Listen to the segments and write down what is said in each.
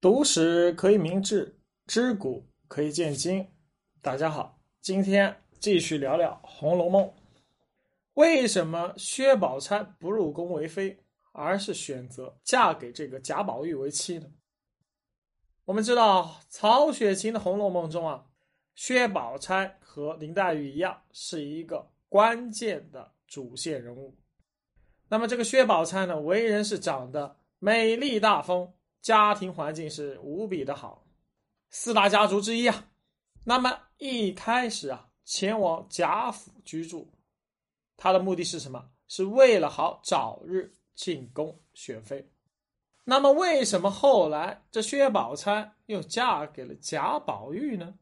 读史可以明志，知古可以鉴今。大家好，今天继续聊聊《红楼梦》。为什么薛宝钗不入宫为妃，而是选择嫁给这个贾宝玉为妻呢？我们知道曹雪芹的《红楼梦》中啊，薛宝钗和林黛玉一样，是一个关键的主线人物。那么这个薛宝钗呢，为人是长得美丽大方。家庭环境是无比的好，四大家族之一啊。那么一开始啊，前往贾府居住，他的目的是什么？是为了好早日进宫选妃。那么为什么后来这薛宝钗又嫁给了贾宝玉呢？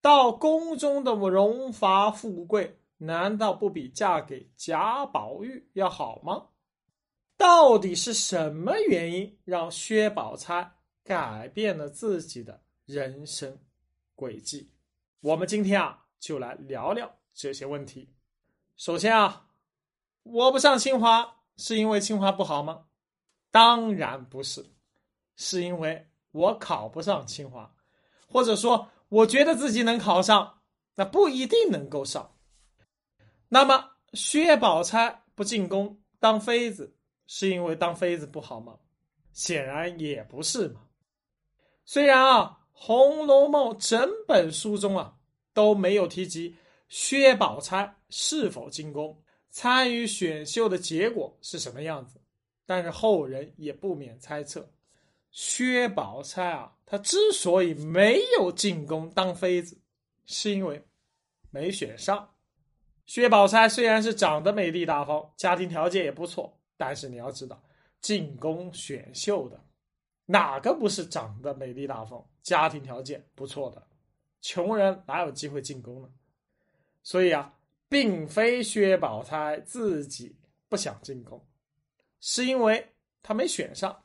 到宫中的荣华富贵，难道不比嫁给贾宝玉要好吗？到底是什么原因让薛宝钗改变了自己的人生轨迹？我们今天啊，就来聊聊这些问题。首先啊，我不上清华是因为清华不好吗？当然不是，是因为我考不上清华，或者说我觉得自己能考上，那不一定能够上。那么薛宝钗不进宫当妃子。是因为当妃子不好吗？显然也不是嘛。虽然啊，《红楼梦》整本书中啊都没有提及薛宝钗是否进宫参与选秀的结果是什么样子，但是后人也不免猜测，薛宝钗啊，她之所以没有进宫当妃子，是因为没选上。薛宝钗虽然是长得美丽大方，家庭条件也不错。但是你要知道，进宫选秀的哪个不是长得美丽大方、家庭条件不错的？穷人哪有机会进宫呢？所以啊，并非薛宝钗自己不想进宫，是因为她没选上。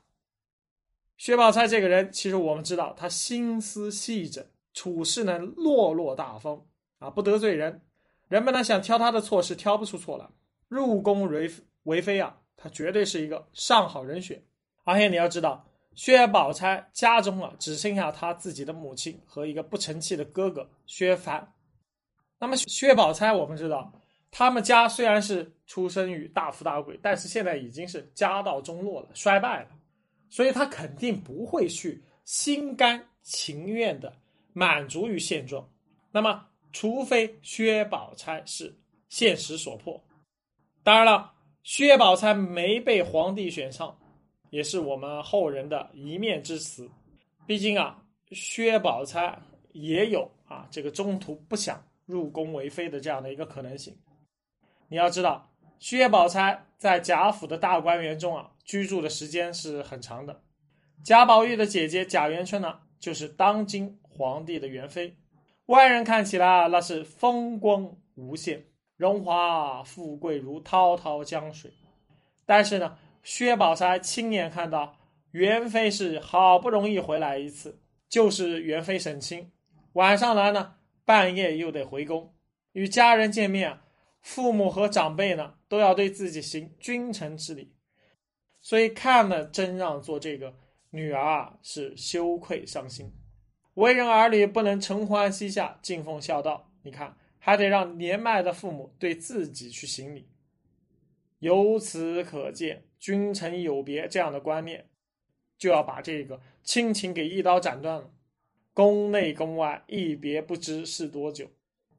薛宝钗这个人，其实我们知道，她心思细致，处事呢落落大方啊，不得罪人。人们呢想挑她的错是挑不出错来。入宫为为妃啊。他绝对是一个上好人选，而且你要知道，薛宝钗家中啊只剩下她自己的母亲和一个不成器的哥哥薛蟠。那么薛宝钗，我们知道，他们家虽然是出生于大富大贵，但是现在已经是家道中落了，衰败了，所以他肯定不会去心甘情愿的满足于现状。那么，除非薛宝钗是现实所迫，当然了。薛宝钗没被皇帝选上，也是我们后人的一面之词。毕竟啊，薛宝钗也有啊这个中途不想入宫为妃的这样的一个可能性。你要知道，薛宝钗在贾府的大观园中啊居住的时间是很长的。贾宝玉的姐姐贾元春呢，就是当今皇帝的元妃，外人看起来啊那是风光无限。荣华富贵如滔滔江水，但是呢，薛宝钗亲眼看到元妃是好不容易回来一次，就是元妃省亲，晚上来呢，半夜又得回宫。与家人见面，父母和长辈呢都要对自己行君臣之礼，所以看了真让做这个女儿啊是羞愧伤心，为人儿女不能承欢膝下，敬奉孝道，你看。还得让年迈的父母对自己去行礼，由此可见，君臣有别这样的观念，就要把这个亲情给一刀斩断了。宫内宫外一别不知是多久，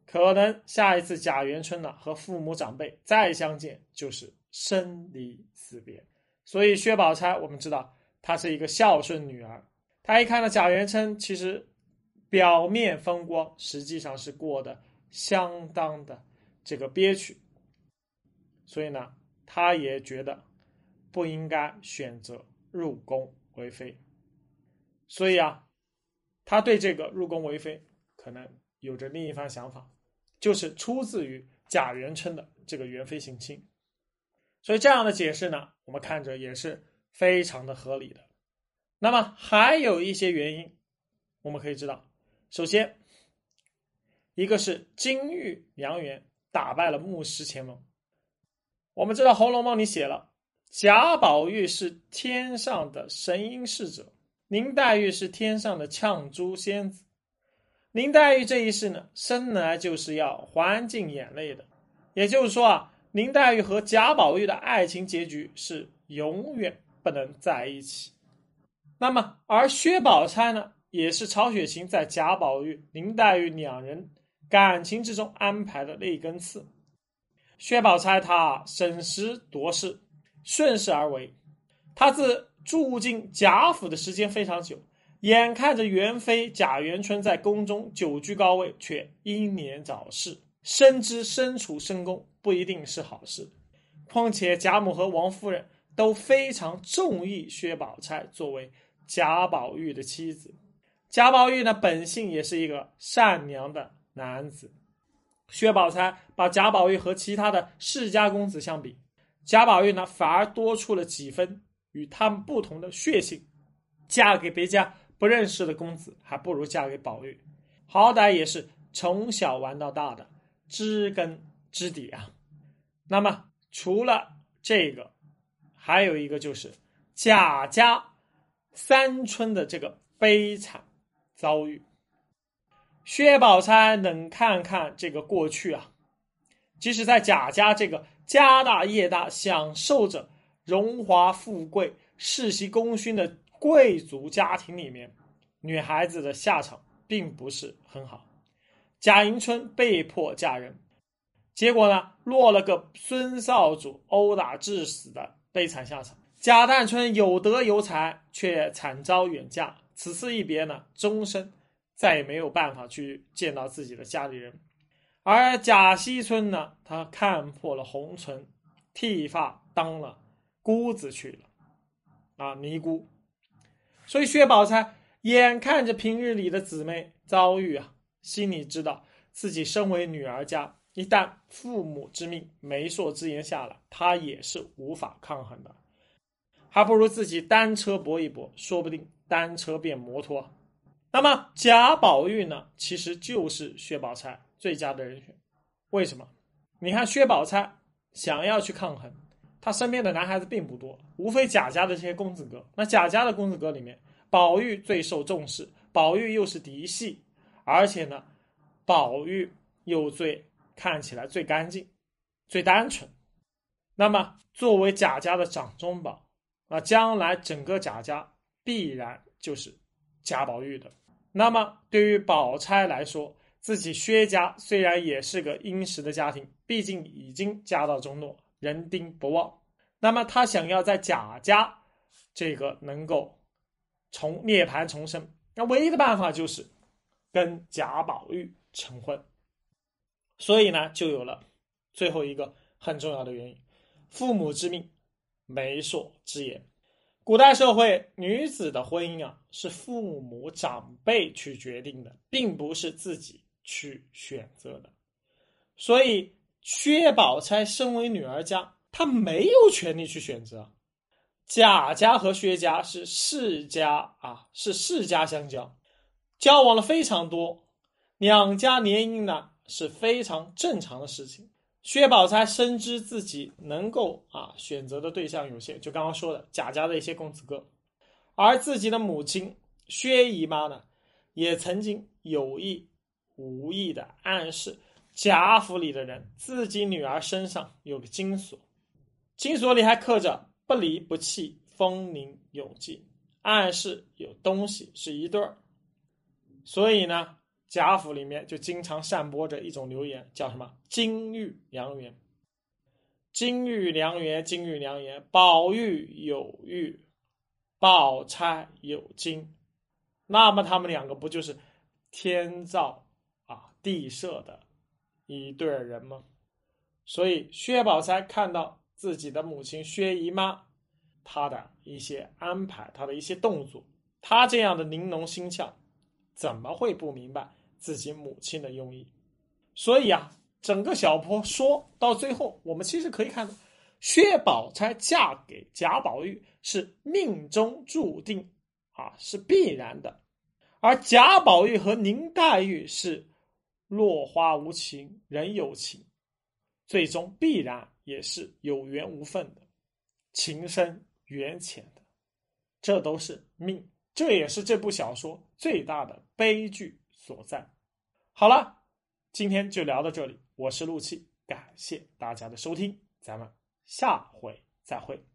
可能下一次贾元春呢和父母长辈再相见就是生离死别。所以薛宝钗，我们知道她是一个孝顺女儿，她一看到贾元春，其实表面风光，实际上是过的。相当的这个憋屈，所以呢，他也觉得不应该选择入宫为妃，所以啊，他对这个入宫为妃可能有着另一番想法，就是出自于贾元春的这个元妃省亲，所以这样的解释呢，我们看着也是非常的合理的。那么还有一些原因，我们可以知道，首先。一个是金玉良缘打败了木石前盟。我们知道《红楼梦》里写了贾宝玉是天上的神瑛侍者，林黛玉是天上的绛珠仙子。林黛玉这一世呢，生来就是要还尽眼泪的。也就是说啊，林黛玉和贾宝玉的爱情结局是永远不能在一起。那么，而薛宝钗呢，也是曹雪芹在贾宝玉、林黛玉两人感情之中安排的那根刺。薛宝钗她审时度势，顺势而为。她自住进贾府的时间非常久，眼看着元妃贾元春在宫中久居高位，却英年早逝，深知身处深宫不一定是好事。况且贾母和王夫人都非常中意薛宝钗作为。贾宝玉的妻子，贾宝玉呢，本性也是一个善良的男子。薛宝钗把贾宝玉和其他的世家公子相比，贾宝玉呢，反而多出了几分与他们不同的血性。嫁给别家不认识的公子，还不如嫁给宝玉，好歹也是从小玩到大的，知根知底啊。那么除了这个，还有一个就是贾家。三春的这个悲惨遭遇，薛宝钗能看看这个过去啊，即使在贾家这个家大业大、享受着荣华富贵、世袭功勋的贵族家庭里面，女孩子的下场并不是很好。贾迎春被迫嫁人，结果呢，落了个孙少主殴打致死的悲惨下场。贾探春有德有才，却惨遭远嫁。此次一别呢，终身再也没有办法去见到自己的家里人。而贾惜春呢，他看破了红尘，剃发当了姑子去了，啊，尼姑。所以薛宝钗眼看着平日里的姊妹遭遇啊，心里知道自己身为女儿家，一旦父母之命、媒妁之言下了，她也是无法抗衡的。还不如自己单车搏一搏，说不定单车变摩托。那么贾宝玉呢？其实就是薛宝钗最佳的人选。为什么？你看薛宝钗想要去抗衡，她身边的男孩子并不多，无非贾家的这些公子哥。那贾家的公子哥里面，宝玉最受重视，宝玉又是嫡系，而且呢，宝玉又最看起来最干净、最单纯。那么作为贾家的掌中宝。那将来整个贾家必然就是贾宝玉的。那么对于宝钗来说，自己薛家虽然也是个殷实的家庭，毕竟已经家道中落，人丁不旺。那么她想要在贾家这个能够重涅槃重生，那唯一的办法就是跟贾宝玉成婚。所以呢，就有了最后一个很重要的原因：父母之命。媒妁之言，古代社会女子的婚姻啊，是父母长辈去决定的，并不是自己去选择的。所以薛宝钗身为女儿家，她没有权利去选择。贾家和薛家是世家啊，是世家相交，交往了非常多，两家联姻呢是非常正常的事情。薛宝钗深知自己能够啊选择的对象有限，就刚刚说的贾家的一些公子哥，而自己的母亲薛姨妈呢，也曾经有意无意的暗示贾府里的人，自己女儿身上有个金锁，金锁里还刻着“不离不弃，丰宁永继”，暗示有东西是一对儿，所以呢。贾府里面就经常散播着一种流言，叫什么“金玉良缘”。金玉良缘，金玉良缘，宝玉有玉，宝钗有金，那么他们两个不就是天造啊地设的一对人吗？所以薛宝钗看到自己的母亲薛姨妈，她的一些安排，她的一些动作，她这样的玲珑心窍，怎么会不明白？自己母亲的用意，所以啊，整个小坡说到最后，我们其实可以看到，薛宝钗嫁给贾宝玉是命中注定啊，是必然的；而贾宝玉和林黛玉是落花无情人有情，最终必然也是有缘无分的，情深缘浅的，这都是命这也是这部小说最大的悲剧所在。好了，今天就聊到这里，我是陆气，感谢大家的收听，咱们下回再会。